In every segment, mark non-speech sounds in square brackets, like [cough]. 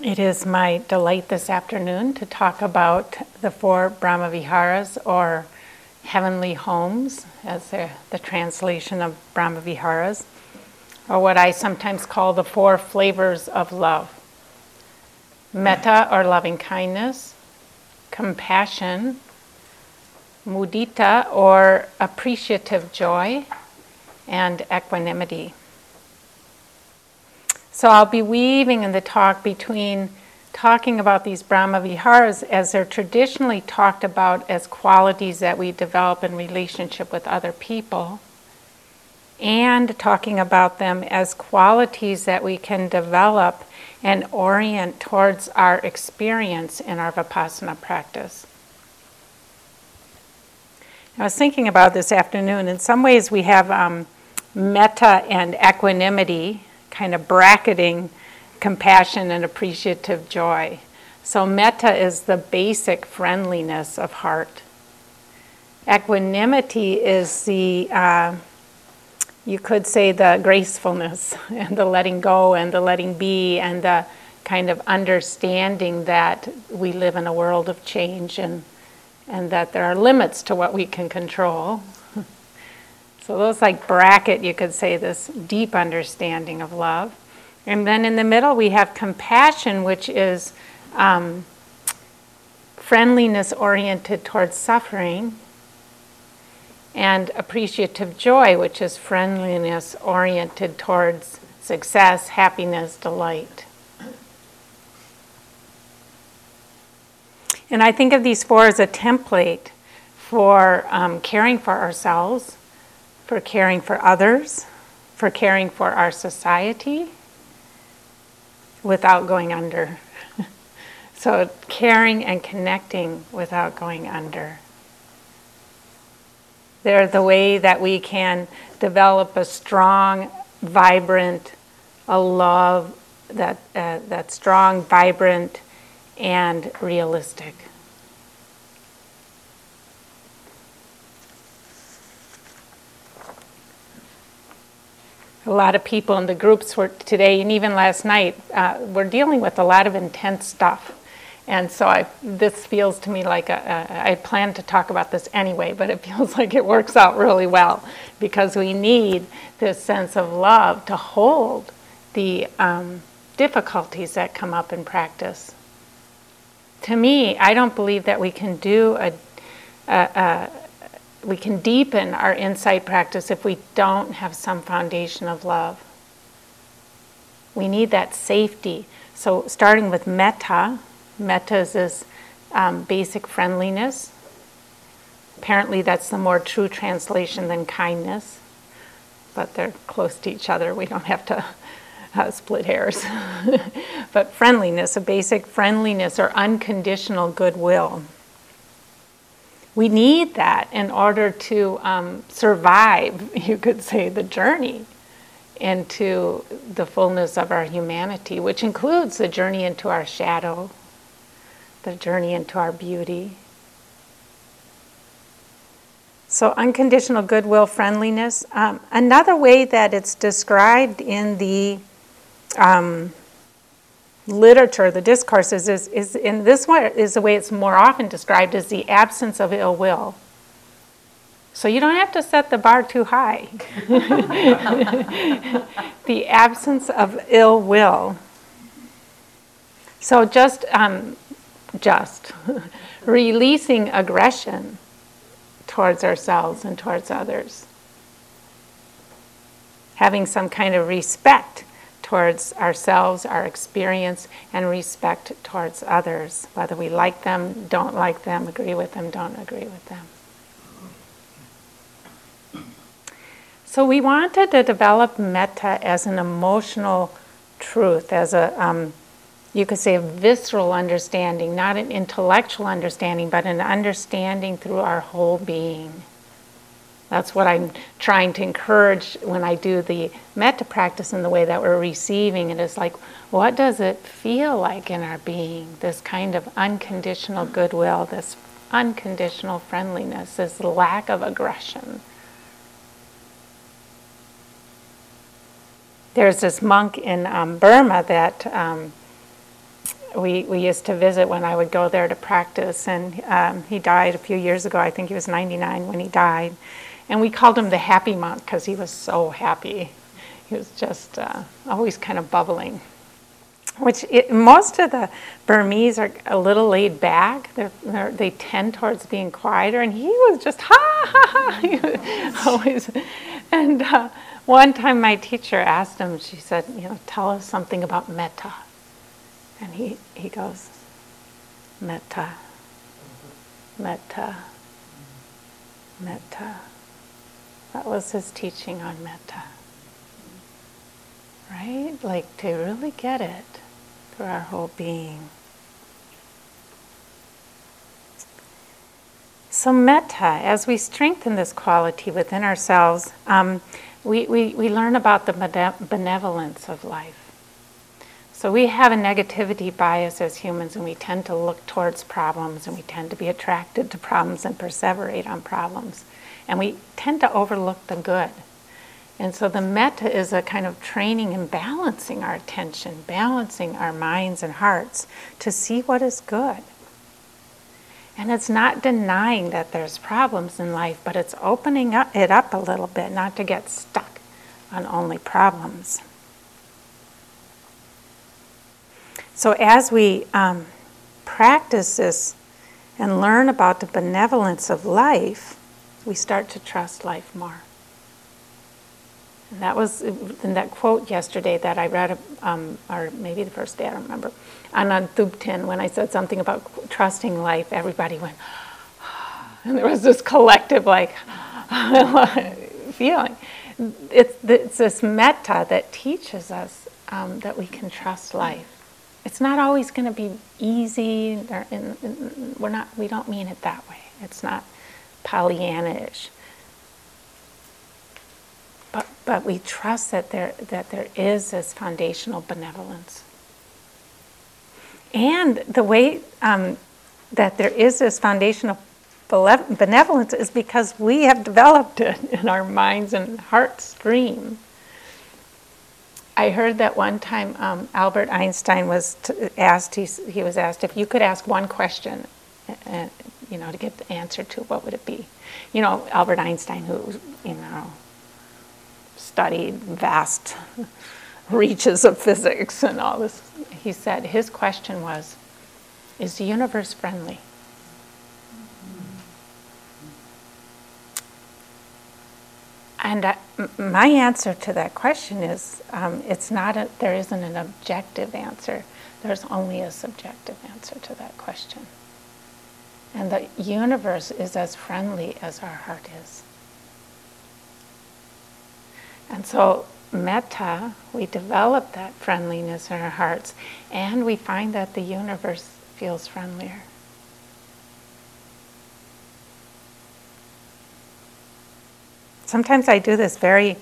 It is my delight this afternoon to talk about the four Brahmaviharas or heavenly homes, as the, the translation of Brahmaviharas, or what I sometimes call the four flavors of love metta or loving kindness, compassion, mudita or appreciative joy, and equanimity. So I'll be weaving in the talk between talking about these Brahma Viharas as they're traditionally talked about as qualities that we develop in relationship with other people, and talking about them as qualities that we can develop and orient towards our experience in our Vipassana practice. I was thinking about this afternoon. In some ways, we have um, metta and equanimity kind of bracketing compassion and appreciative joy. So, metta is the basic friendliness of heart. Equanimity is the, uh, you could say, the gracefulness [laughs] and the letting go and the letting be and the kind of understanding that we live in a world of change and, and that there are limits to what we can control. So those like bracket, you could say, this deep understanding of love. And then in the middle, we have compassion, which is um, friendliness oriented towards suffering, and appreciative joy, which is friendliness oriented towards success, happiness, delight. And I think of these four as a template for um, caring for ourselves for caring for others, for caring for our society without going under. [laughs] so, caring and connecting without going under. They're the way that we can develop a strong, vibrant, a love that, uh, that's strong, vibrant, and realistic. A lot of people in the groups were today and even last night uh, we're dealing with a lot of intense stuff and so I, this feels to me like a, a, I plan to talk about this anyway, but it [laughs] feels like it works out really well because we need this sense of love to hold the um, difficulties that come up in practice. To me, I don't believe that we can do a, a, we can deepen our insight practice if we don't have some foundation of love. We need that safety. So, starting with metta, metta is this um, basic friendliness. Apparently, that's the more true translation than kindness, but they're close to each other. We don't have to [laughs] uh, split hairs. [laughs] but friendliness, a basic friendliness or unconditional goodwill we need that in order to um, survive, [laughs] you could say, the journey into the fullness of our humanity, which includes the journey into our shadow, the journey into our beauty. So, unconditional goodwill, friendliness. Um, another way that it's described in the um, literature, the discourses, is, is in this way is the way it's more often described as the absence of ill will. So you don't have to set the bar too high. [laughs] the absence of ill will. So just, um, just [laughs] releasing aggression towards ourselves and towards others. Having some kind of respect towards ourselves, our experience, and respect towards others, whether we like them, don't like them, agree with them, don't agree with them. So we wanted to develop metta as an emotional truth, as a, um, you could say, a visceral understanding, not an intellectual understanding, but an understanding through our whole being. That's what I'm trying to encourage when I do the metta practice in the way that we're receiving it is like, what does it feel like in our being? This kind of unconditional goodwill, this unconditional friendliness, this lack of aggression. There's this monk in um, Burma that um, we, we used to visit when I would go there to practice. And um, he died a few years ago. I think he was 99 when he died. And we called him the happy monk because he was so happy. He was just uh, always kind of bubbling. Which it, most of the Burmese are a little laid back. They're, they're, they tend towards being quieter, and he was just ha ha ha. [laughs] always, and uh, one time my teacher asked him. She said, "You know, tell us something about metta." And he, he goes, metta, metta, metta. That was his teaching on metta. Right? Like to really get it through our whole being. So, metta, as we strengthen this quality within ourselves, um, we, we, we learn about the benevolence of life. So we have a negativity bias as humans, and we tend to look towards problems, and we tend to be attracted to problems and perseverate on problems. And we tend to overlook the good. And so the metta is a kind of training in balancing our attention, balancing our minds and hearts to see what is good. And it's not denying that there's problems in life, but it's opening up, it up a little bit, not to get stuck on only problems. So, as we um, practice this and learn about the benevolence of life, we start to trust life more. And that was in that quote yesterday that I read, um, or maybe the first day, I don't remember, on, Thubten, when I said something about trusting life, everybody went, [sighs] and there was this collective, like, [laughs] feeling. It's, it's this metta that teaches us um, that we can trust life it's not always going to be easy. we're not. We don't mean it that way. It's not Pollyanna-ish. But but we trust that there that there is this foundational benevolence. And the way um, that there is this foundational benevolence is because we have developed it [laughs] in our minds and heart stream. I heard that one time um, Albert Einstein was t- asked. He, he was asked if you could ask one question, you know, to get the answer to what would it be? You know, Albert Einstein, who you know studied vast [laughs] reaches of physics and all this. He said his question was, "Is the universe friendly?" And I, my answer to that question is um, it's not a, there isn't an objective answer. There's only a subjective answer to that question. And the universe is as friendly as our heart is. And so, metta, we develop that friendliness in our hearts, and we find that the universe feels friendlier. Sometimes I do this very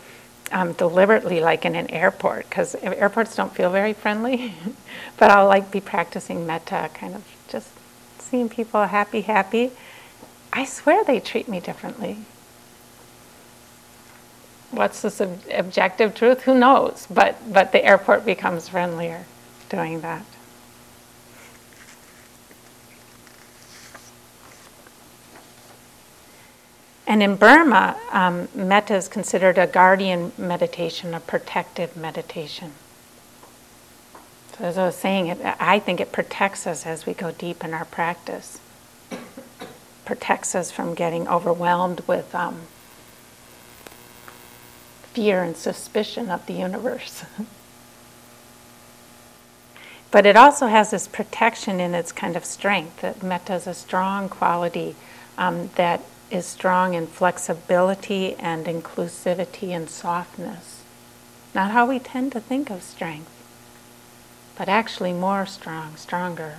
um, deliberately, like in an airport, because airports don't feel very friendly. [laughs] but I'll like be practicing metta, kind of just seeing people happy, happy. I swear they treat me differently. What's the sub- objective truth? Who knows? But but the airport becomes friendlier doing that. And in Burma, um, metta is considered a guardian meditation, a protective meditation. As I was saying, it, I think it protects us as we go deep in our practice. Protects us from getting overwhelmed with um, fear and suspicion of the universe. [laughs] but it also has this protection in its kind of strength. That metta is a strong quality um, that is strong in flexibility and inclusivity and softness. Not how we tend to think of strength, but actually more strong, stronger.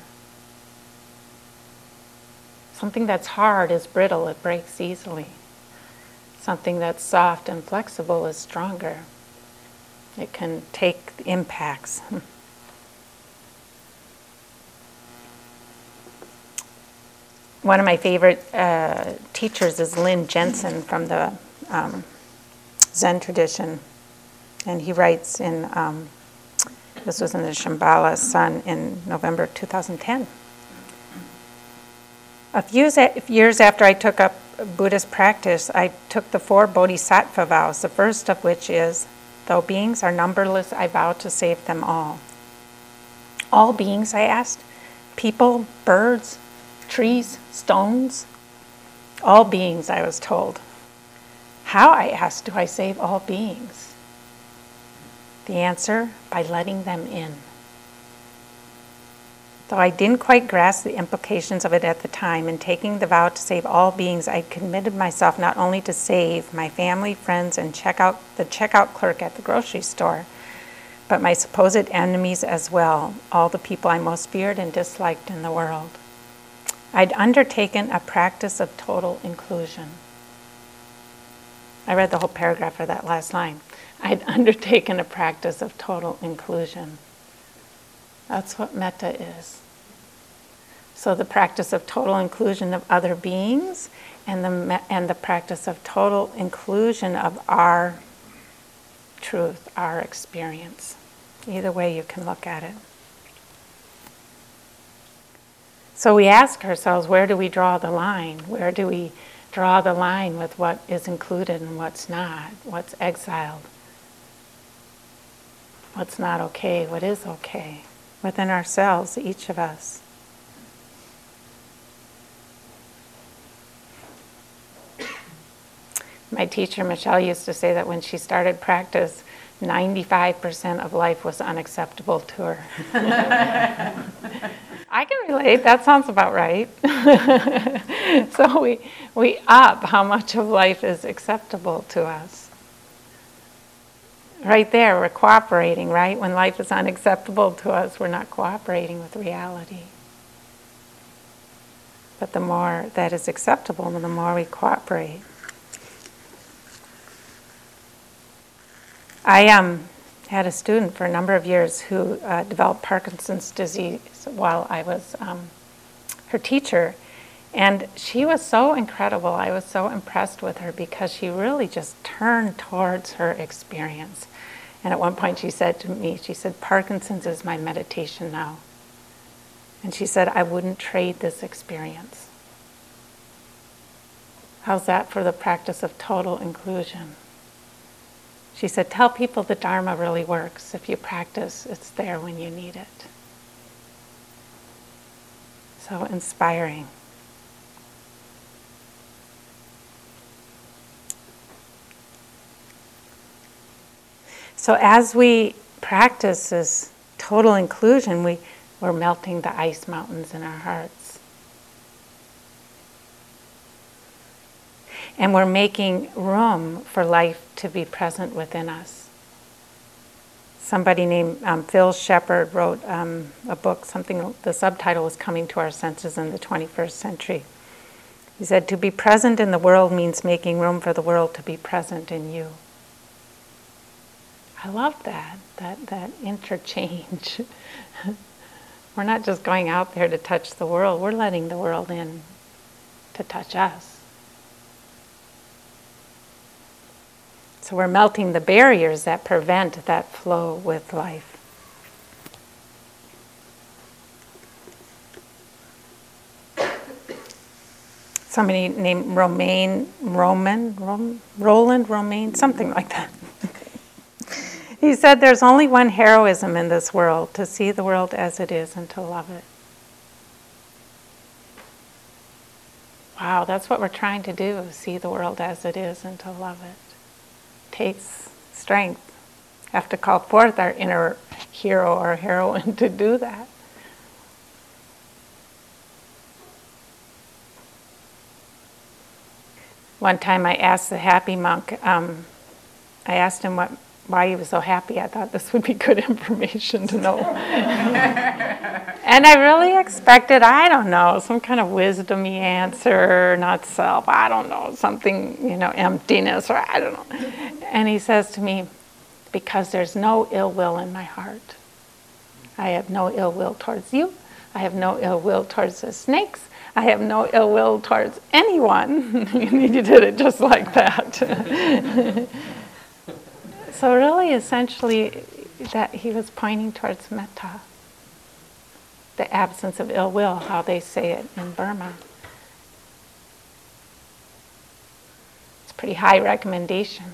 Something that's hard is brittle, it breaks easily. Something that's soft and flexible is stronger. It can take impacts. [laughs] one of my favorite uh, teachers is Lin Jensen from the um, Zen tradition. And he writes in um, This was in the Shambhala Sun in November 2010. A few years after I took up Buddhist practice, I took the four bodhisattva vows, the first of which is, Though beings are numberless, I vow to save them all. All beings, I asked? People, birds, trees, stones? All beings, I was told. How, I asked, do I save all beings? The answer by letting them in. Though I didn't quite grasp the implications of it at the time, in taking the vow to save all beings, I committed myself not only to save my family, friends, and check out the checkout clerk at the grocery store, but my supposed enemies as well, all the people I most feared and disliked in the world. I'd undertaken a practice of total inclusion. I read the whole paragraph of that last line. I'd [laughs] undertaken a practice of total inclusion. That's what metta is. So the practice of total inclusion of other beings and the, and the practice of total inclusion of our truth, our experience. Either way you can look at it. So we ask ourselves, where do we draw the line? Where do we draw the line with what is included and what's not? What's exiled? What's not okay? What is okay? Within ourselves, each of us. My teacher, Michelle, used to say that when she started practice, 95% of life was unacceptable to her. [laughs] I can relate. That sounds about right. [laughs] so we, we up how much of life is acceptable to us. Right there, we're cooperating, right? When life is unacceptable to us, we're not cooperating with reality. But the more that is acceptable, the more we cooperate. I um, had a student for a number of years who uh, developed Parkinson's disease while I was um, her teacher. And she was so incredible. I was so impressed with her because she really just turned towards her experience. And at one point she said to me, she said, Parkinson's is my meditation now. And she said, I wouldn't trade this experience. How's that for the practice of total inclusion? She said, Tell people the Dharma really works. If you practice, it's there when you need it. So inspiring. So as we practice this total inclusion, we, we're melting the ice mountains in our hearts. and we're making room for life to be present within us. Somebody named um, Phil Shepherd wrote um, a book, something, the subtitle was Coming to Our Senses in the 21st Century. He said, To be present in the world means making room for the world to be present in you. I love that, that, that interchange. [laughs] we're not just going out there to touch the world, we're letting the world in to touch us. So we're melting the barriers that prevent that flow with life. Somebody named Romain, Roman, Rom, Roland Romain, something like that. [laughs] he said there's only one heroism in this world to see the world as it is and to love it. Wow, that's what we're trying to do see the world as it is and to love it takes strength. Have to call forth our inner hero or heroine [laughs] to do that. One time I asked the happy monk, um, I asked him what why he was so happy. I thought this would be good [laughs] information to know. and I really expected, I don't know, some kind of wisdomy answer, not self, I don't know, something, you know, emptiness, or I don't know. And he says to me, because there's no ill will in my heart. I have no ill will towards you. I have no ill will towards the snakes. I have no ill will towards anyone. [laughs] he did it just like that. [laughs] So, really, essentially, that he was pointing towards metta, the absence of ill will, how they say it in Burma. It's a pretty high recommendation.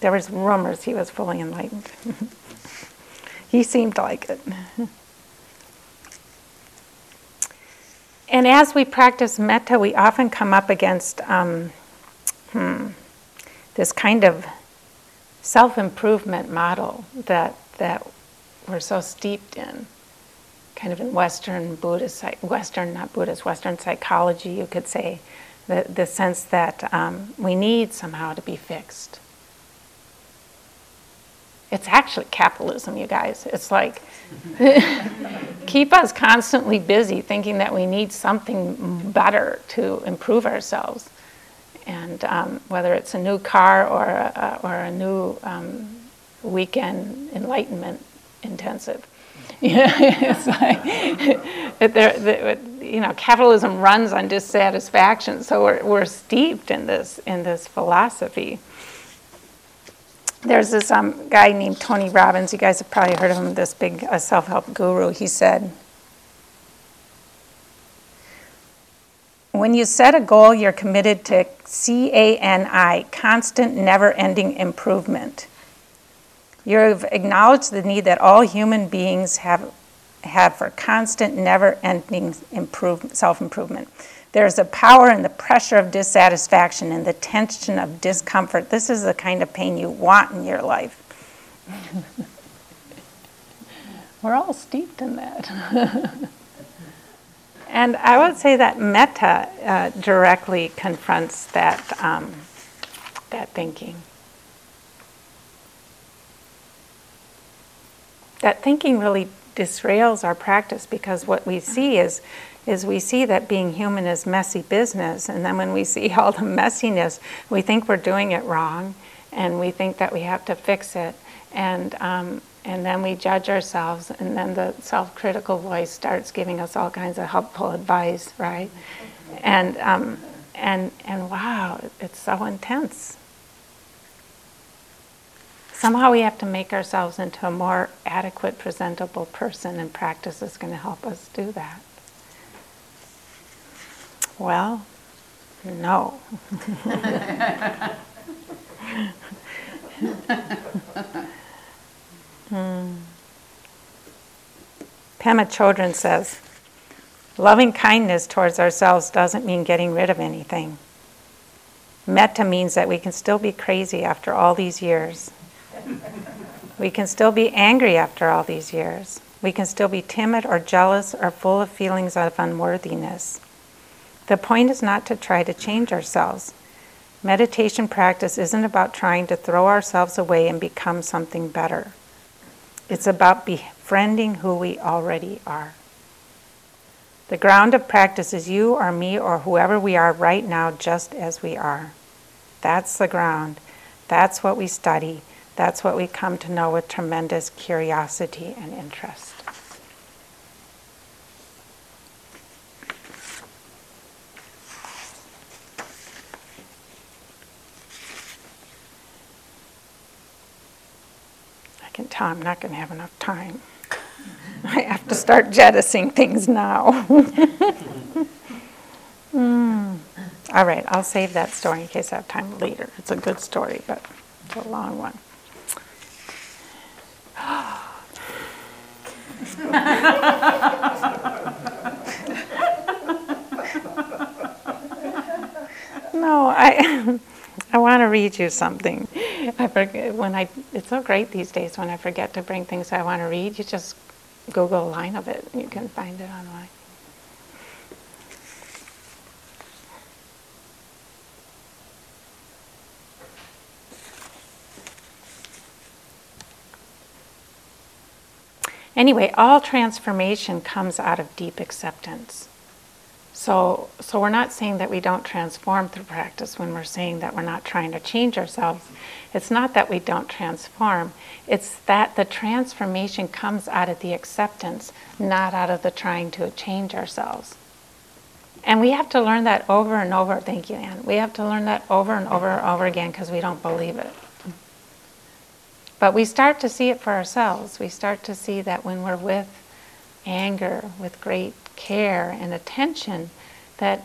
There was rumors he was fully enlightened. [laughs] he seemed like it. and as we practice metta, we often come up against um, hmm, this kind of self-improvement model that that we're so steeped in, kind of in Western Buddhist, Western not Buddhist, Western psychology, you could say, the the sense that um, we need somehow to be fixed. It's actually capitalism, you guys. It's like [laughs] keep us constantly busy thinking that we need something better to improve ourselves. And um, whether it's a new car or a, or a new um, weekend enlightenment intensive. [laughs] it's like, they're, you know, capitalism runs on dissatisfaction, so we're, we're steeped in this, in this philosophy there's this um, guy named Tony Robbins. You guys have probably heard of him, this big uh, self help guru. He said, When you set a goal, you're committed to C A N I, constant, never ending improvement. You've acknowledged the need that all human beings have, have for constant, never ending self improvement. There's a power in the pressure of dissatisfaction and the tension of discomfort. This is the kind of pain you want in your life. [laughs] We're all steeped in that. [laughs] and I would say that metta uh, directly confronts that, um, that thinking. That thinking really disrails our practice because what we see is is we see that being human is messy business. And then when we see all the messiness, we think we're doing it wrong and we think that we have to fix it. And, um, and then we judge ourselves, and then the self critical voice starts giving us all kinds of helpful advice, right? And, um, and, and wow, it's so intense. Somehow we have to make ourselves into a more adequate, presentable person, and practice is going to help us do that. Well, no. [laughs] Pema Chodron says, loving kindness towards ourselves doesn't mean getting rid of anything. Metta means that we can still be crazy after all these years. We can still be angry after all these years. We can still be timid or jealous or full of feelings of unworthiness. The point is not to try to change ourselves. Meditation practice isn't about trying to throw ourselves away and become something better. It's about befriending who we already are. The ground of practice is you or me or whoever we are right now, just as we are. That's the ground. That's what we study. That's what we come to know with tremendous curiosity and interest. Can tell I'm not going to have enough time. [laughs] I have to start jettisoning things now. [laughs] mm. All right, I'll save that story in case I have time later. It's a good story, but it's a long one. [gasps] no, I [laughs] I want to read you something. I forget when I. It's so great these days when I forget to bring things I want to read. You just Google a line of it, and you can find it online. Anyway, all transformation comes out of deep acceptance. So, so we're not saying that we don't transform through practice when we're saying that we're not trying to change ourselves. It's not that we don't transform, it's that the transformation comes out of the acceptance, not out of the trying to change ourselves. And we have to learn that over and over. Thank you, Anne. We have to learn that over and over and over again because we don't believe it. But we start to see it for ourselves. We start to see that when we're with anger, with great care and attention, that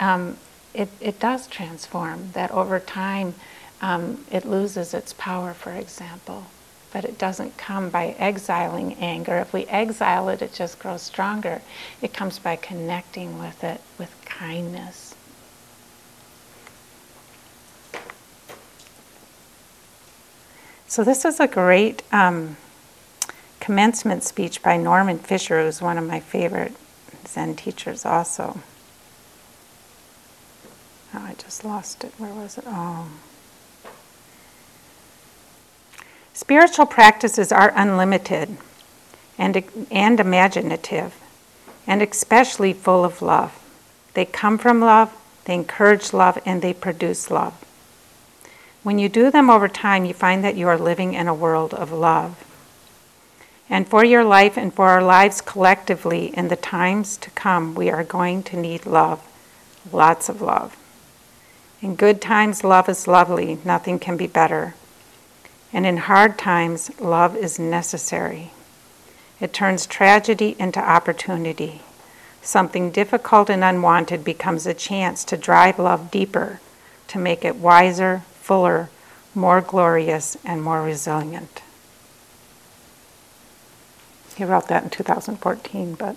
um, it, it does transform, that over time um, it loses its power, for example. But it doesn't come by exiling anger. If we exile it, it just grows stronger. It comes by connecting with it with kindness. So, this is a great um, commencement speech by Norman Fischer, who's one of my favorite Zen teachers, also. Oh, I just lost it. Where was it? Oh. Spiritual practices are unlimited and, and imaginative, and especially full of love. They come from love, they encourage love, and they produce love. When you do them over time, you find that you are living in a world of love. And for your life and for our lives collectively in the times to come, we are going to need love, lots of love. In good times, love is lovely, nothing can be better. And in hard times, love is necessary. It turns tragedy into opportunity. Something difficult and unwanted becomes a chance to drive love deeper, to make it wiser, fuller, more glorious, and more resilient. He wrote that in 2014, but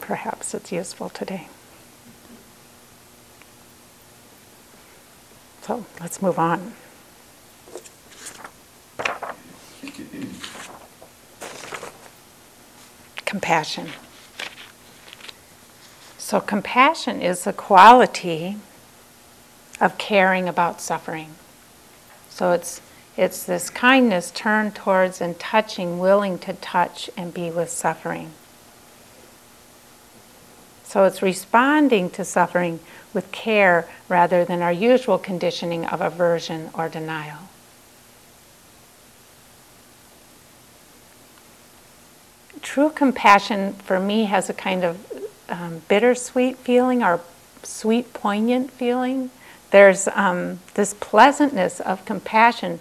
perhaps it's useful today. So let's move on. compassion. So, compassion is the quality of caring about suffering. So, it's, it's this kindness turned towards and touching, willing to touch and be with suffering. So, it's responding to suffering with care rather than our usual conditioning of aversion or denial. true compassion for me has a kind of um, bittersweet feeling or sweet, poignant feeling. There's um, this pleasantness of compassion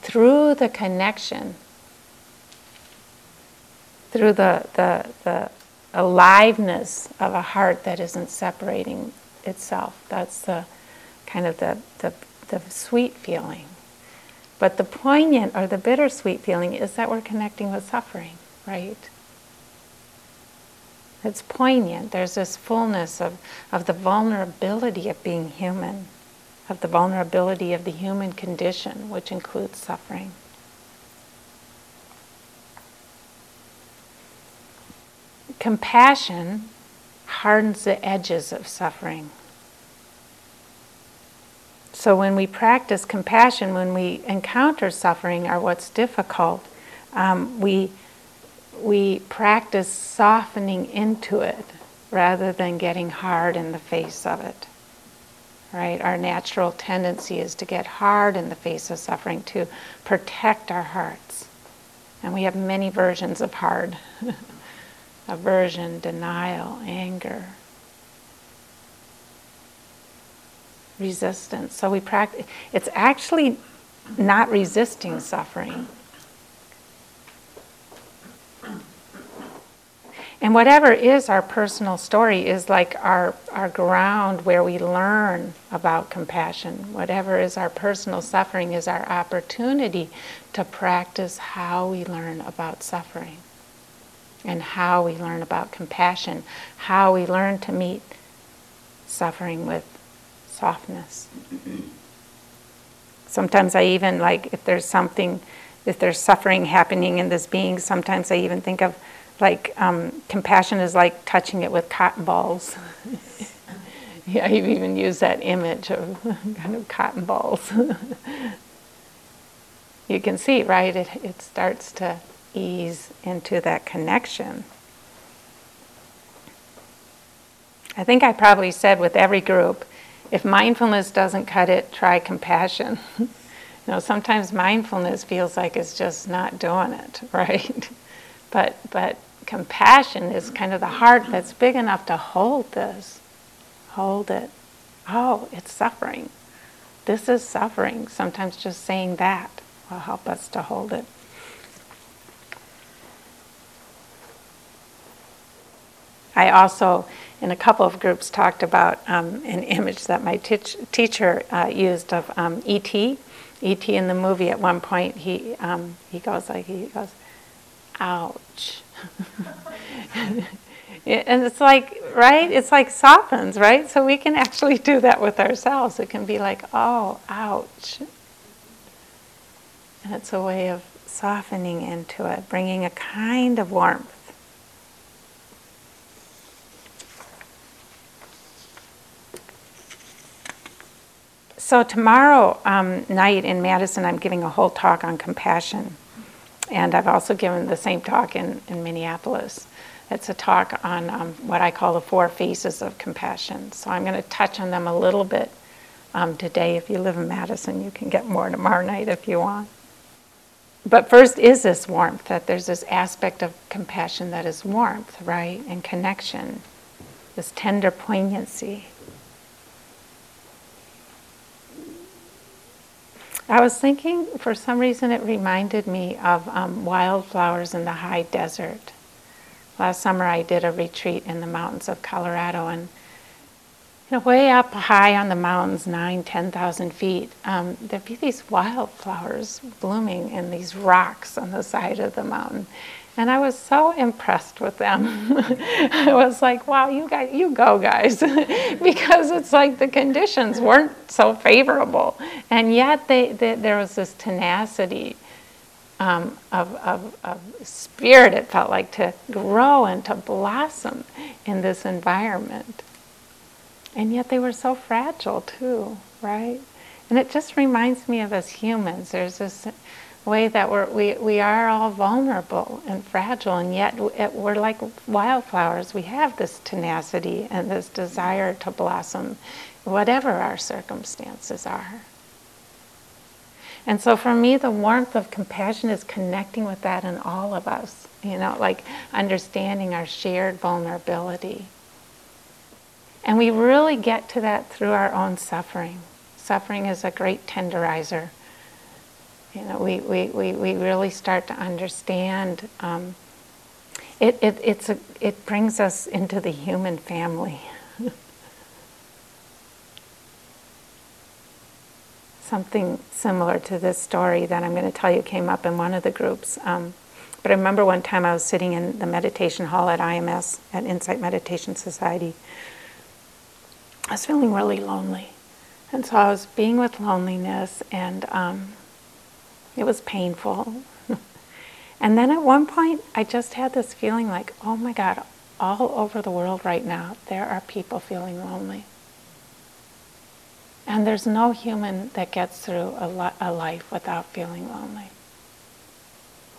through the connection, through the, the, the aliveness of a heart that isn't separating itself. That's the kind of the, the, the sweet feeling. But the poignant or the bittersweet feeling is that we're connecting with suffering, right? It's poignant. There's this fullness of, of the vulnerability of being human, of the vulnerability of the human condition, which includes suffering. Compassion hardens the edges of suffering. So when we practice compassion, when we encounter suffering or what's difficult, um, we we practice softening into it rather than getting hard in the face of it. Right? Our natural tendency is to get hard in the face of suffering to protect our hearts. And we have many versions of hard [laughs] aversion, denial, anger, resistance. So we practice, it's actually not resisting suffering And whatever is our personal story is like our, our ground where we learn about compassion. Whatever is our personal suffering is our opportunity to practice how we learn about suffering and how we learn about compassion, how we learn to meet suffering with softness. Sometimes I even like if there's something, if there's suffering happening in this being, sometimes I even think of like um, compassion is like touching it with cotton balls. [laughs] yeah, you've even used that image of [laughs] kind of cotton balls. [laughs] you can see, right? It, it starts to ease into that connection. I think I probably said with every group if mindfulness doesn't cut it, try compassion. you know, sometimes mindfulness feels like it's just not doing it, right? But, but compassion is kind of the heart that's big enough to hold this. Hold it. Oh, it's suffering. This is suffering. Sometimes just saying that will help us to hold it. I also, in a couple of groups, talked about um, an image that my teach- teacher uh, used of um, E.T. E.T. in the movie. At one point, he um, he goes like he goes, "Ouch." [laughs] and it's like right? It's like softens right? So we can actually do that with ourselves. It can be like oh ouch. And it's a way of softening into it bringing a kind of warmth. So, tomorrow um, night in Madison, I'm giving a whole talk on compassion. And I've also given the same talk in, in Minneapolis. It's a talk on um, what I call the four phases of compassion. So, I'm going to touch on them a little bit um, today. If you live in Madison, you can get more tomorrow night if you want. But first is this warmth, that there's this aspect of compassion that is warmth, right? And connection, this tender poignancy. I was thinking, for some reason, it reminded me of um, wildflowers in the high desert. Last summer, I did a retreat in the mountains of Colorado, and you know, way up high on the mountains, nine, ten thousand feet, um, there'd be these wildflowers blooming in these rocks on the side of the mountain. And I was so impressed with them. [laughs] I was like, wow, you guys, you go, guys. [laughs] because it's like the conditions weren't so favorable. And yet they, they there was this tenacity um, of, of, of spirit, it felt like, to grow and to blossom in this environment. And yet they were so fragile, too, right? And it just reminds me of us humans. There's this way that we're, we, we are all vulnerable and fragile, and yet we're like wildflowers. We have this tenacity and this desire to blossom, whatever our circumstances are. And so for me, the warmth of compassion is connecting with that in all of us, you know, like understanding our shared vulnerability. And we really get to that through our own suffering. Suffering is a great tenderizer you know, we, we, we, we really start to understand. Um, it, it, it's a, it brings us into the human family. [laughs] Something similar to this story that I'm going to tell you came up in one of the groups. Um, but I remember one time I was sitting in the meditation hall at IMS, at Insight Meditation Society. I was feeling really lonely. And so I was being with loneliness and um, it was painful. and then at one point, I just had this feeling like, oh my God, all over the world right now, there are people feeling lonely. And there's no human that gets through a, a life without feeling lonely.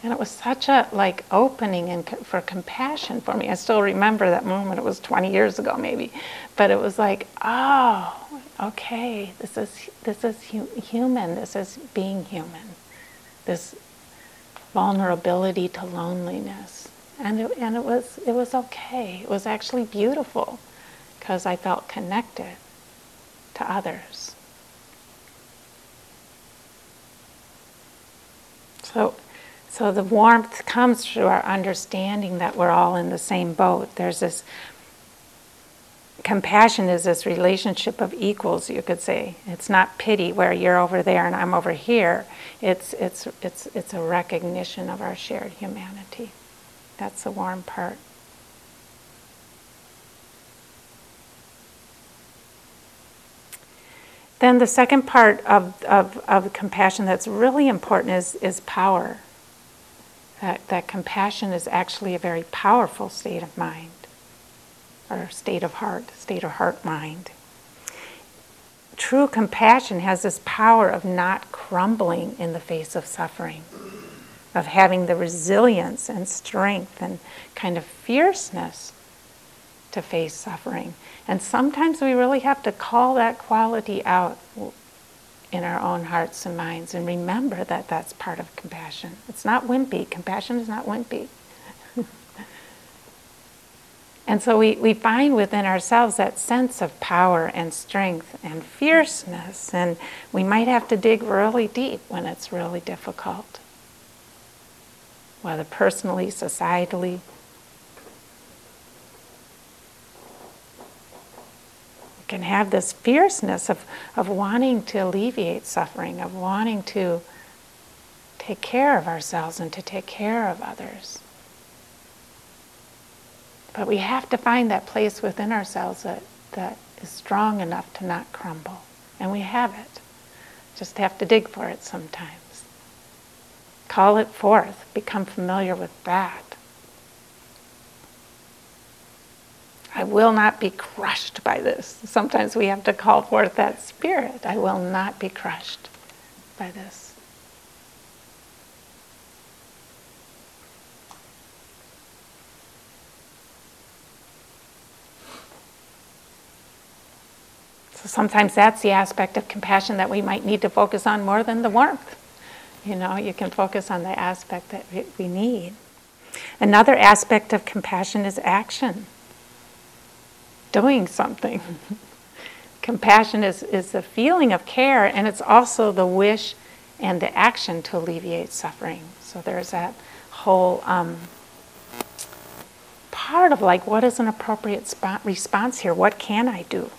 And it was such a like opening and co- for compassion for me. I still remember that moment. It was 20 years ago, maybe, but it was like, oh, okay, this is this is hu- human. This is being human this vulnerability to loneliness. And it, and it was it was okay. It was actually beautiful because I felt connected to others. So so the warmth comes through our understanding that we're all in the same boat. There's this compassion is this relationship of equals, you could say. It's not pity where you're over there and I'm over here. It's, it's, it's, it's a recognition of our shared humanity. That's the warm part. Then the second part of, of, of compassion that's really important is, is power. That, that compassion is actually a very powerful state of mind or state of heart, state of heart mind. True compassion has this power of not crumbling in the face of suffering, of having the resilience and strength and kind of fierceness to face suffering. And sometimes we really have to call that quality out in our own hearts and minds and remember that that's part of compassion. It's not wimpy. Compassion is not wimpy. And so we, we find within ourselves that sense of power and strength and fierceness, and we might have to dig really deep when it's really difficult, whether personally, societally. We can have this fierceness of, of wanting to alleviate suffering, of wanting to take care of ourselves and to take care of others. But we have to find that place within ourselves that, that is strong enough to not crumble. And we have it. Just have to dig for it sometimes. Call it forth. Become familiar with that. I will not be crushed by this. Sometimes we have to call forth that spirit. I will not be crushed by this. So sometimes that's the aspect of compassion that we might need to focus on more than the warmth. You know, you can focus on the aspect that we need. Another aspect of compassion is action, doing something. [laughs] compassion is, is the feeling of care, and it's also the wish and the action to alleviate suffering. So there's that whole um, part of like, what is an appropriate spot response here? What can I do?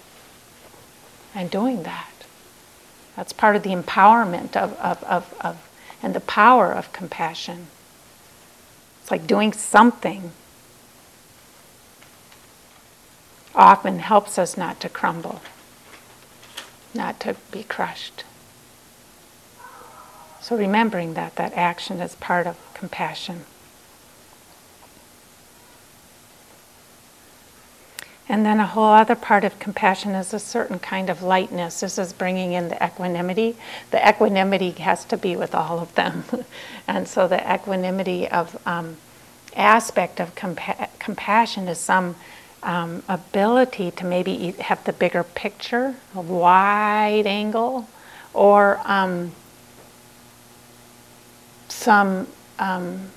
And doing that. That's part of the empowerment of, of, of, of and the power of compassion. It's like doing something often helps us not to crumble, not to be crushed. So remembering that, that action is part of compassion. And then a whole other part of compassion is a certain kind of lightness. This is bringing in the equanimity. The equanimity has to be with all of them. [laughs] and so the equanimity of um, aspect of compa- compassion is some um, ability to maybe have the bigger picture, a wide angle, or um, some, um,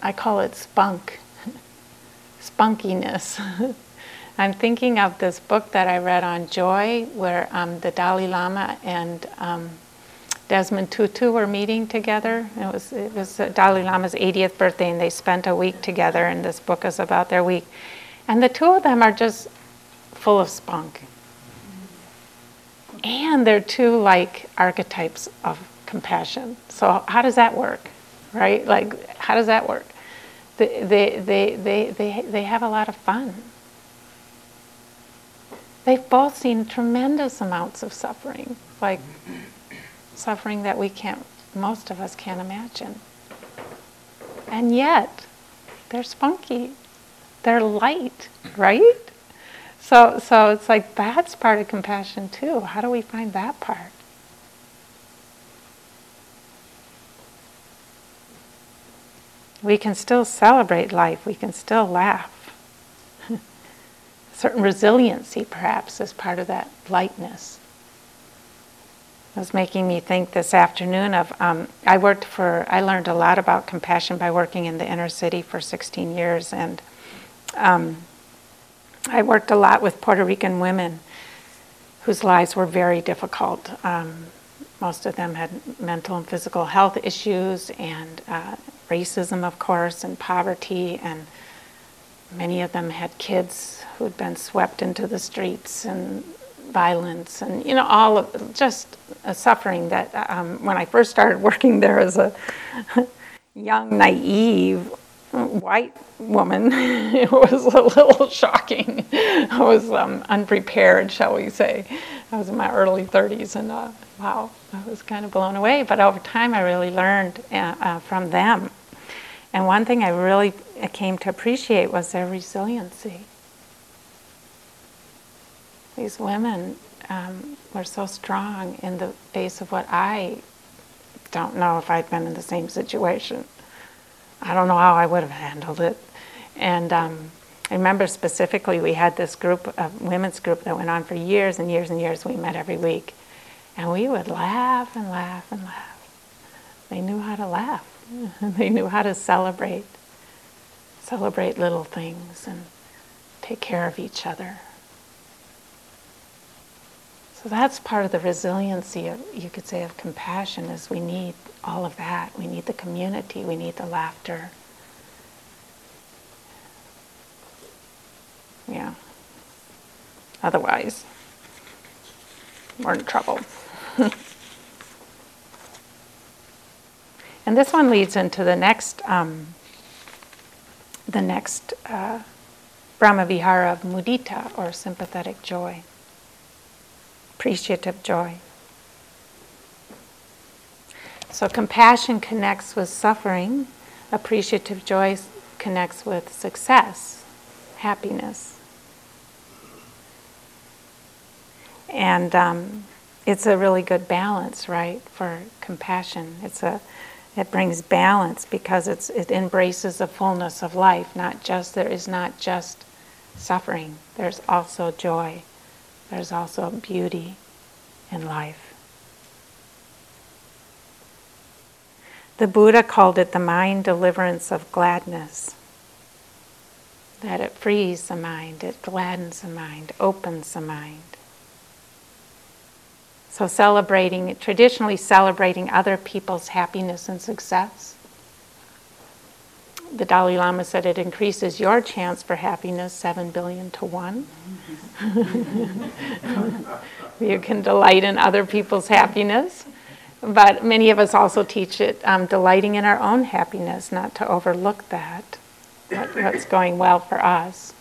I call it spunk, [laughs] spunkiness. [laughs] I'm thinking of this book that I read on joy, where um, the Dalai Lama and um, Desmond Tutu were meeting together. It was it was Dalai Lama's 80th birthday, and they spent a week together. And this book is about their week, and the two of them are just full of spunk, and they're two like archetypes of compassion. So how does that work, right? Like how does that work? They they they they they, they have a lot of fun they've both seen tremendous amounts of suffering, like suffering that we can't, most of us can't imagine. And yet, they're spunky, they're light, right? So, so it's like that's part of compassion too. How do we find that part? We can still celebrate life, we can still laugh certain resiliency, perhaps, as part of that lightness. It was making me think this afternoon of um, I worked for, I learned a lot about compassion by working in the inner city for 16 years, and um, I worked a lot with Puerto Rican women whose lives were very difficult. Um, most of them had mental and physical health issues, and uh, racism, of course, and poverty, and many of them had kids who had been swept into the streets and violence and you know all of just suffering that um, when I first started [laughs] working there as a young naive white woman [laughs] it was a little [laughs] shocking. I was um, unprepared shall we say. I was in my early 30s and uh, wow I was kind of blown away. But over time I really learned uh, uh, from them. And one thing I really came to appreciate was their resiliency these women um, were so strong in the face of what I don't know if I'd been in the same situation. I don't know how I would have handled it. And um, I remember specifically we had this group, a women's group that went on for years and years and years. We met every week. And we would laugh and laugh and laugh. They knew how to laugh. [laughs] they knew how to celebrate, celebrate little things and take care of each other. So that's part of the resiliency of, you could say, of compassion is we need all of that. We need the community, we need the laughter. Yeah. Otherwise, we're in trouble. [laughs] and this one leads into the next, um, the next uh, Brahmavihara of mudita, or sympathetic joy, appreciative joy. So compassion connects with suffering, appreciative joy connects with success, happiness. And um, it's a really good balance, right, for compassion. It's a, it brings balance because it's, it embraces the fullness of life. Not just there is not just suffering. There's also joy. There's also beauty in life. The Buddha called it the mind deliverance of gladness. That it frees the mind, it gladdens the mind, opens the mind. So, celebrating, traditionally celebrating other people's happiness and success. The Dalai Lama said it increases your chance for happiness 7 billion to 1. [laughs] you can delight in other people's happiness. But many of us also teach it um, delighting in our own happiness, not to overlook that, what's going well for us.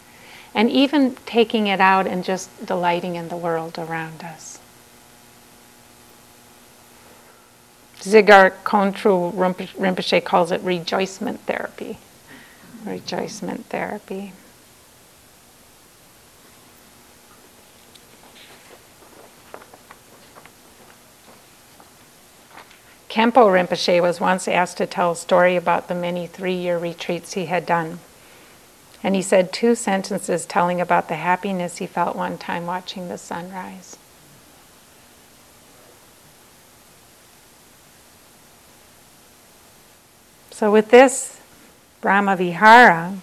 And even taking it out and just delighting in the world around us. Dzigar Kongtrul Rinpoche calls it rejoicement therapy. Rejoicement therapy. Khenpo Rinpoche was once asked to tell a story about the many three year retreats he had done. And he said two sentences telling about the happiness he felt one time watching the sunrise. So, with this Brahma Vihara,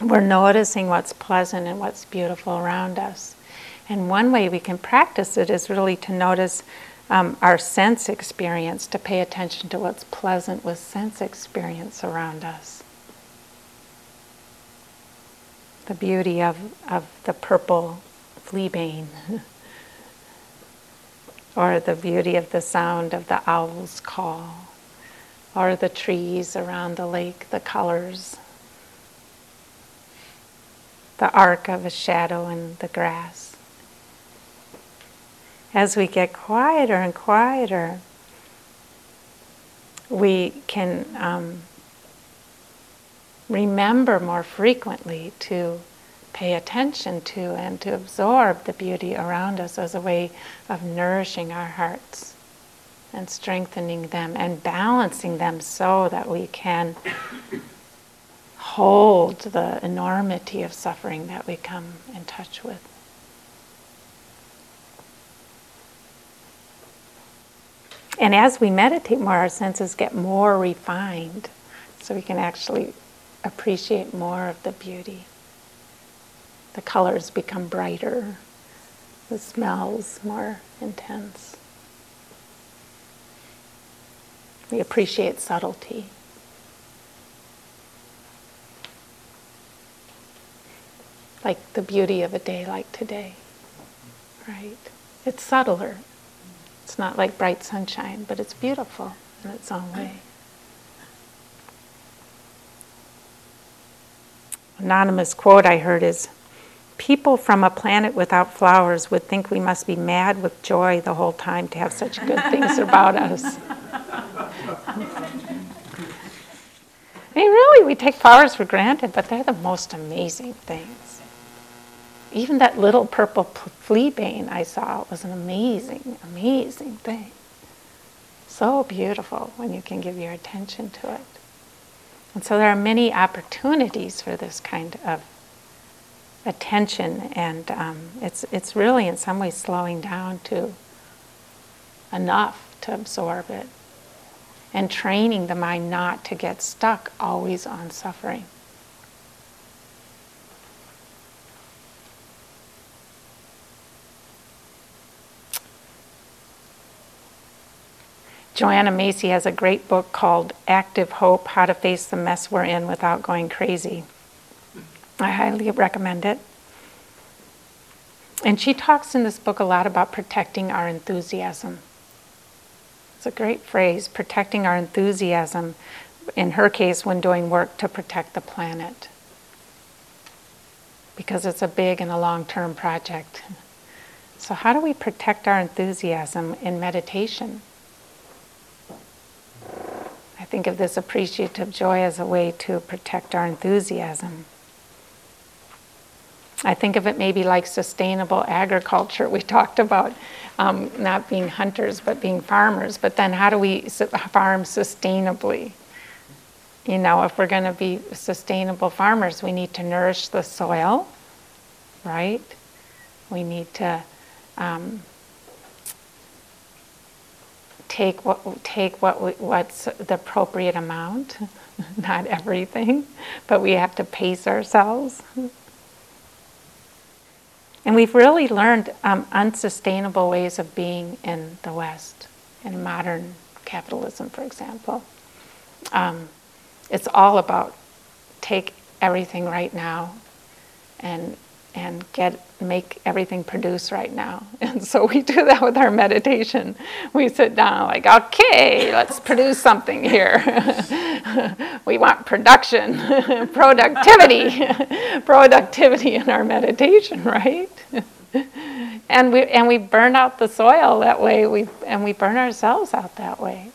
we're noticing what's pleasant and what's beautiful around us. And one way we can practice it is really to notice um, our sense experience, to pay attention to what's pleasant with sense experience around us. The beauty of, of the purple fleabane, [laughs] or the beauty of the sound of the owl's call or the trees around the lake, the colors, the arc of a shadow in the grass. As we get quieter and quieter, we can um, remember more frequently to pay attention to and to absorb the beauty around us as a way of nourishing our hearts and strengthening them and balancing them so that we can hold the enormity of suffering that we come in touch with. And as we meditate more, our senses get more refined, so we can actually appreciate more of the beauty. The colors become brighter, the smells more intense. We appreciate subtlety. Like the beauty of a day like today, right? It's subtler. It's not like bright sunshine, but it's beautiful in its own way. Anonymous quote I heard is People from a planet without flowers would think we must be mad with joy the whole time to have such good things about us. [laughs] I mean, really, we take flowers for granted, but they're the most amazing things. Even that little purple fleabane I saw was an amazing, amazing thing. So beautiful when you can give your attention to it. And so there are many opportunities for this kind of attention, and um, it's, it's really in some ways slowing down to enough to absorb it and training the mind not to get stuck always on suffering. Joanna Macy has a great book called Active Hope How to Face the Mess We're In Without Going Crazy. I highly recommend it. And she talks in this book a lot about protecting our enthusiasm. It's a great phrase, protecting our enthusiasm, in her case, when doing work to protect the planet. Because it's a big and a long term project. So, how do we protect our enthusiasm in meditation? I think of this appreciative joy as a way to protect our enthusiasm. I think of it maybe like sustainable agriculture. We talked about um, not being hunters but being farmers, but then how do we farm sustainably? You know, if we're going to be sustainable farmers, we need to nourish the soil, right? We need to um, take what take what we, what's the appropriate amount, [laughs] not everything, but we have to pace ourselves. And we've really learned um, unsustainable ways of being in the West, in modern capitalism, for example. Um, it's all about take everything right now and and get make everything produce right now. [laughs] And so we do that with our meditation. We sit down like, okay, let's produce something here. [laughs] we want production, [laughs] productivity, productivity in our meditation, right? and we and we burn out the soil that way. We and we burn ourselves out that way.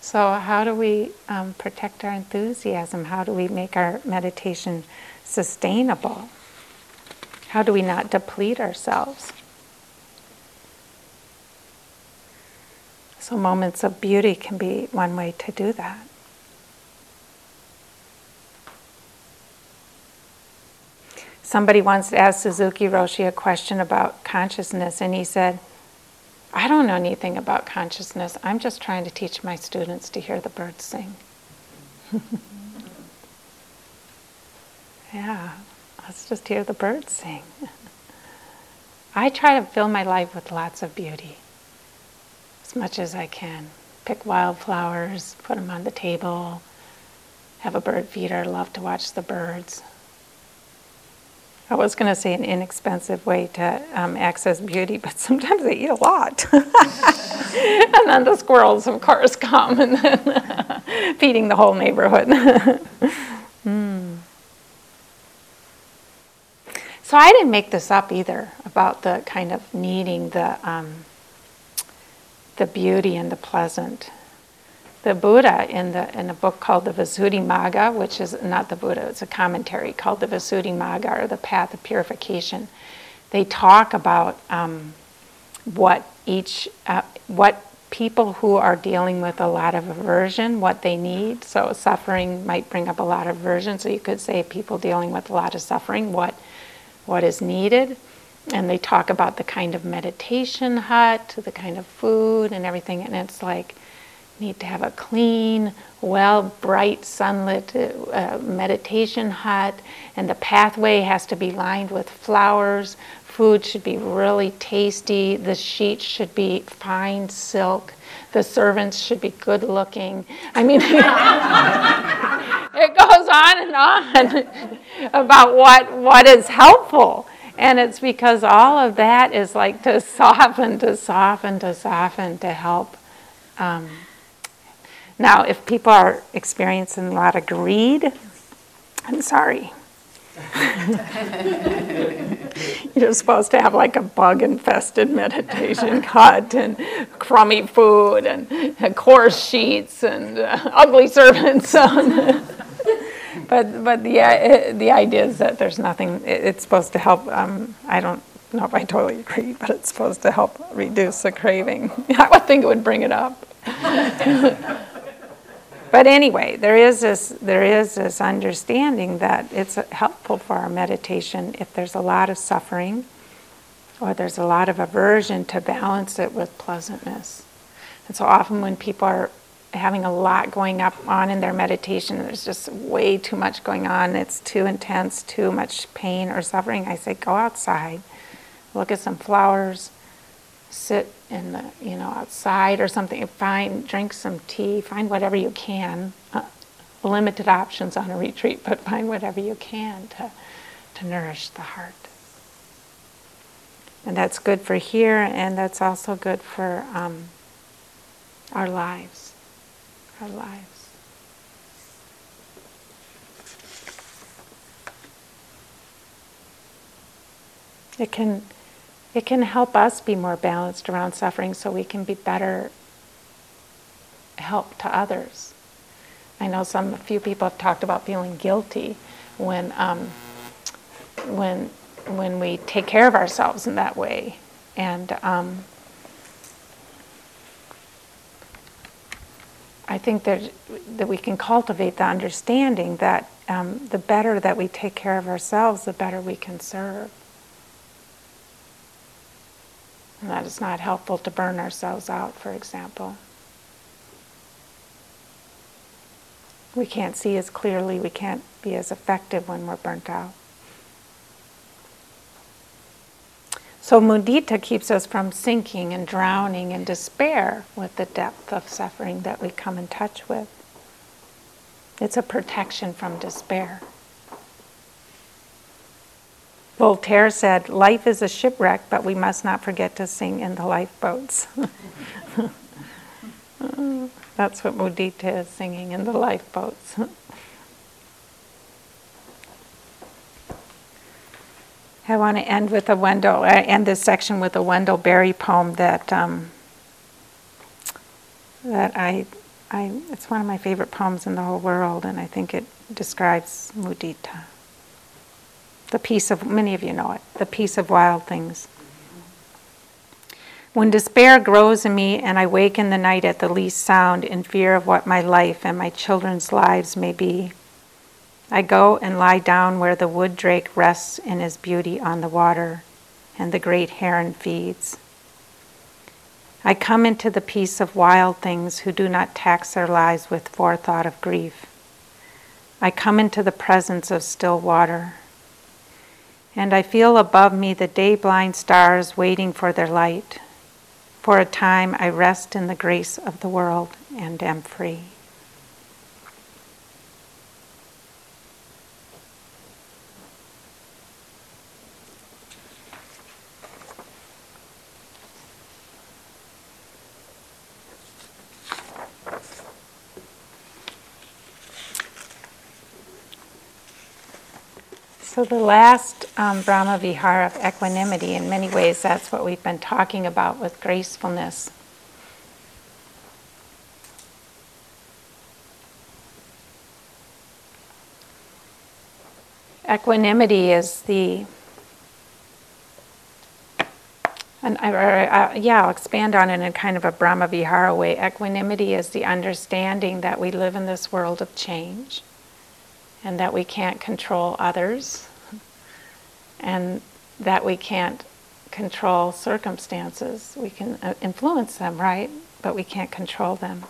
So how do we um, protect our enthusiasm? How do we make our meditation sustainable? How do we not deplete ourselves? So, moments of beauty can be one way to do that. Somebody once asked Suzuki Roshi a question about consciousness, and he said, I don't know anything about consciousness. I'm just trying to teach my students to hear the birds sing. [laughs] yeah. Let's just hear the birds sing. I try to fill my life with lots of beauty as much as I can. Pick wildflowers, put them on the table, have a bird feeder, love to watch the birds. I was going to say an inexpensive way to um, access beauty, but sometimes they eat a lot. [laughs] and then the squirrels, of course, come and then [laughs] feeding the whole neighborhood. [laughs] mm. So I didn't make this up either about the kind of needing the um, the beauty and the pleasant. The Buddha in the in a book called the Visuddhimagga, which is not the Buddha, it's a commentary called the Visuddhimagga or the Path of Purification. They talk about um, what each uh, what people who are dealing with a lot of aversion, what they need. So suffering might bring up a lot of aversion. So you could say people dealing with a lot of suffering, what what is needed. And they talk about the kind of meditation hut, the kind of food and everything. And it's like, need to have a clean, well, bright, sunlit uh, meditation hut, and the pathway has to be lined with flowers. Food should be really tasty. The sheets should be fine silk. The servants should be good looking. I mean, [laughs] it goes on and on about what, what is helpful. And it's because all of that is like to soften, to soften, to soften, to help. Um, now, if people are experiencing a lot of greed, I'm sorry. [laughs] You're supposed to have like a bug infested meditation [laughs] hut and crummy food and coarse sheets and uh, ugly servants. [laughs] but but the, uh, the idea is that there's nothing, it's supposed to help. Um, I don't know if I totally agree, but it's supposed to help reduce the craving. I would think it would bring it up. But anyway, there is this there is this understanding that it's helpful for our meditation if there's a lot of suffering or there's a lot of aversion to balance it with pleasantness. And so often when people are having a lot going up on in their meditation, there's just way too much going on, it's too intense, too much pain or suffering, I say go outside, look at some flowers, sit in the you know outside or something. Find drink some tea. Find whatever you can. Uh, limited options on a retreat, but find whatever you can to to nourish the heart. And that's good for here, and that's also good for um, our lives. Our lives. It can, it can help us be more balanced around suffering so we can be better help to others. I know some few people have talked about feeling guilty when um, when when we take care of ourselves in that way, and um, I think that that we can cultivate the understanding that um, the better that we take care of ourselves, the better we can serve. And that it's not helpful to burn ourselves out, for example. We can't see as clearly, we can't be as effective when we're burnt out. So mudita keeps us from sinking and drowning in despair with the depth of suffering that we come in touch with. It's a protection from despair. Voltaire said, Life is a shipwreck, but we must not forget to sing in the lifeboats. [laughs] That's what mudita is singing in the lifeboats. [laughs] I want to end with a Wendell, I end this section with a Wendell Berry poem that um, that I, I, it's one of my favorite poems in the whole world, and I think it describes mudita the peace of, many of you know it, the peace of wild things. When despair grows in me and I wake in the night at the least sound in fear of what my life and my children's lives may be, I go and lie down where the wood drake rests in his beauty on the water and the great heron feeds. I come into the peace of wild things who do not tax their lives with forethought of grief. I come into the presence of still water and I feel above me the day blind stars waiting for their light. For a time I rest in the grace of the world and am free. So, the last um, Brahma Vihara of equanimity, in many ways, that's what we've been talking about with gracefulness. Equanimity is the, and I, yeah, I'll expand on it in kind of a Brahma Vihara way. Equanimity is the understanding that we live in this world of change and that we can't control others and that we can't control circumstances. We can uh, influence them, right? But we can't control them.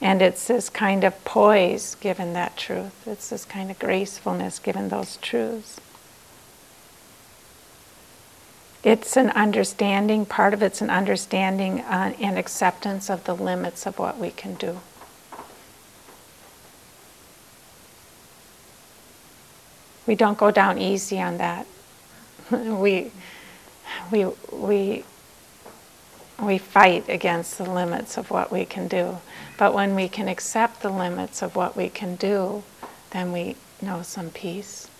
And it's this kind of poise given that truth. It's this kind of gracefulness given those truths. It's an understanding, part of it's an understanding uh, and acceptance of the limits of what we can do. We don't go down easy on that. [laughs] we, we, we, we fight against the limits of what we can do. But when we can accept the limits of what we can do, then we know some peace.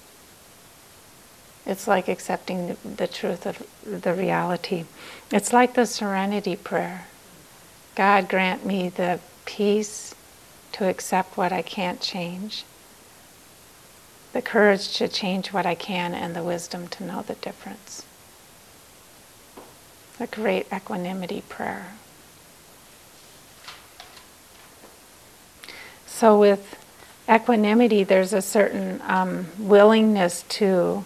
It's like accepting the, truth of the reality. It's like the serenity prayer. God grant me the peace to accept what I can't change the courage to change what I can, and the wisdom to know the difference. A great equanimity prayer. So, with equanimity, there's a certain um, willingness to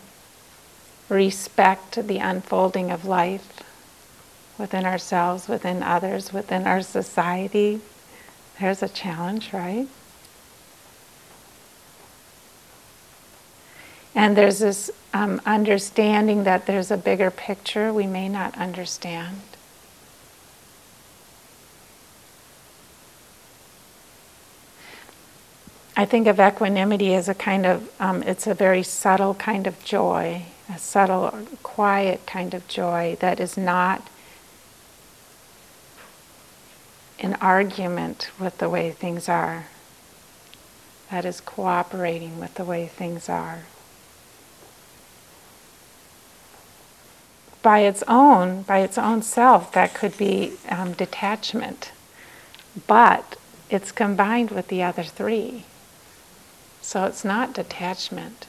respect the unfolding of life within ourselves, within others, within our society. There's a challenge, right? And there's this um, understanding that there's a bigger picture we may not understand. I think of equanimity as a kind of, um, it's a very subtle kind of joy, a subtle, quiet kind of joy that is not an argument with the way things are, that is cooperating with the way things are. By its own, by its own self, that could be um, detachment, but it's combined with the other three. So it's not detachment.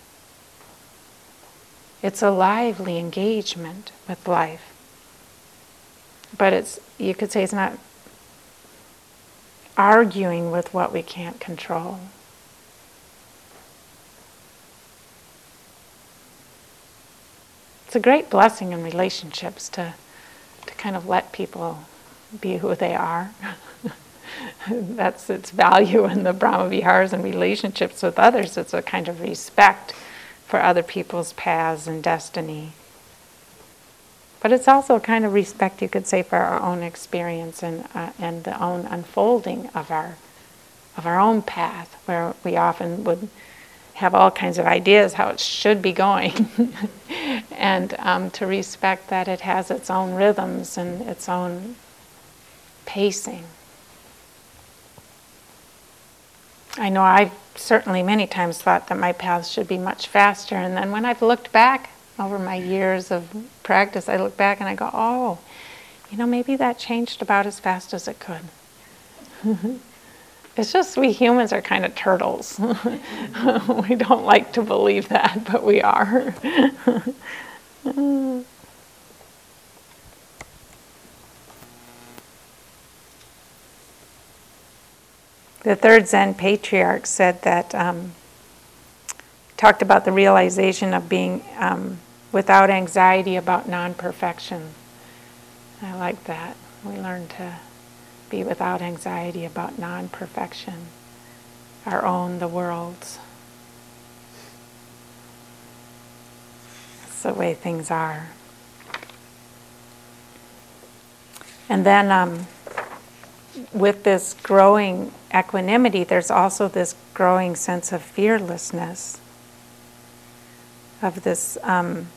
It's a lively engagement with life. But it's, you could say it's not arguing with what we can't control. It's a great blessing in relationships to, to kind of let people be who they are. [laughs] That's its value in the Brahma Viharas and relationships with others. It's a kind of respect for other people's paths and destiny. But it's also a kind of respect, you could say, for our own experience and, uh, and the own unfolding of our, of our own path, where we often would have all kinds of ideas how it should be going. [laughs] and um, to respect that it has its own rhythms and its own pacing. I know I've certainly many times thought that my path should be much faster, and then when I've looked back over my years of practice, I look back and I go, oh, you know, maybe that changed about as fast as it could. [laughs] it's just we humans are kind of turtles. [laughs] we don't like to believe that, but we are. [laughs] the third Zen patriarch said that, um, talked about the realization of being um, without anxiety about non perfection. I like that. We learn to be without anxiety about non perfection, our own, the world's. That's the way things are. And then, um, with this growing equanimity, there's also this growing sense of fearlessness, of this um,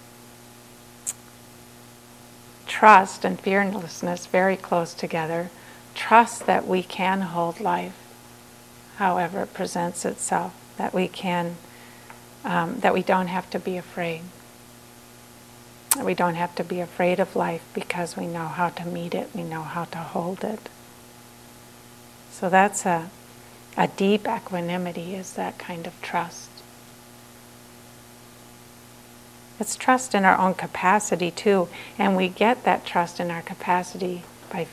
trust and fearlessness very close together. Trust that we can hold life, however it presents itself. That we can, um, that we don't have to be afraid. We don't have to be afraid of life because we know how to meet it. We know how to hold it. So that's a, a deep equanimity. Is that kind of trust. It's trust in our own capacity too, and we get that trust in our capacity by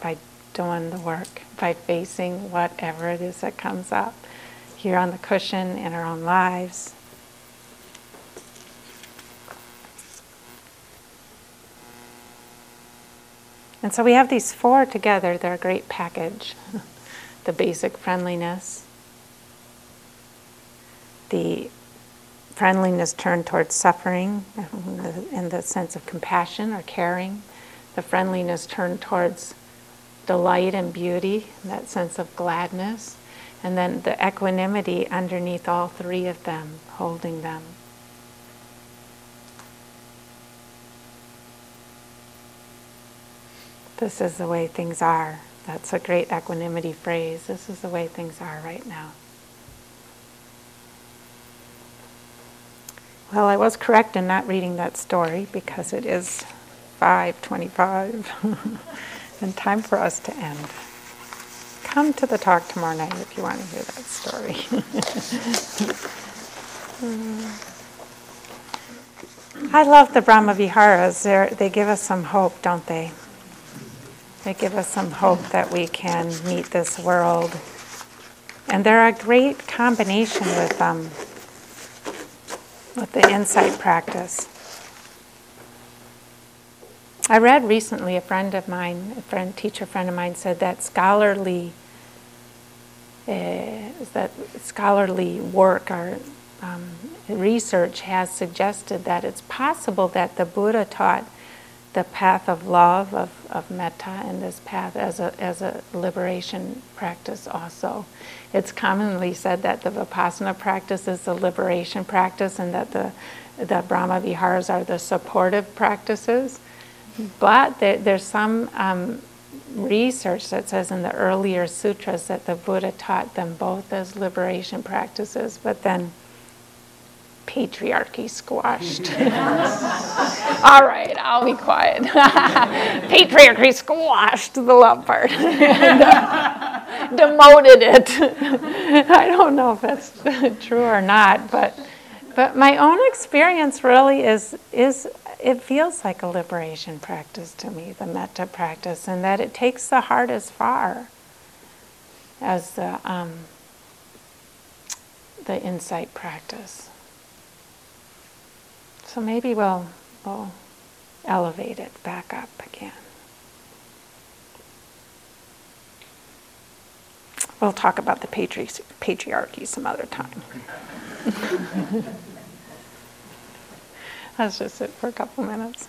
by doing the work, by facing whatever it is that comes up here on the cushion in our own lives. And so we have these four together, they're a great package. [laughs] the basic friendliness, the friendliness turned towards suffering [laughs] in the sense of compassion or caring. The friendliness turned towards delight and beauty, that sense of gladness. And then the equanimity underneath all three of them, holding them. This is the way things are. That's a great equanimity phrase. This is the way things are right now. Well, I was correct in not reading that story because it is 5:25 [laughs] and time for us to end. Come to the talk tomorrow night if you want to hear that story. [laughs] I love the Brahma Viharas. They're, they give us some hope, don't they? They give us some hope that we can meet this world. And they're a great combination with um, with the insight practice. I read recently a friend of mine, a friend, teacher friend of mine, said that scholarly uh, that scholarly work or um, research has suggested that it's possible that the Buddha taught the path of love, of, of metta, and this path as a, as a liberation practice also. It's commonly said that the Vipassana practice is the liberation practice and that the, the Brahma Viharas are the supportive practices. But there, there's some um, research that says in the earlier sutras that the Buddha taught them both as liberation practices, but then patriarchy squashed. [laughs] All right, I'll be quiet. [laughs] patriarchy squashed the love part, [laughs] demoted it. I don't know if that's true or not, but but my own experience really is is it feels like a liberation practice to me, the metta practice, and that it takes the heart as far as the, um, the insight practice. So maybe we'll, we'll elevate it back up again. We'll talk about the patri- patriarchy some other time. [laughs] Let's just sit for a couple minutes.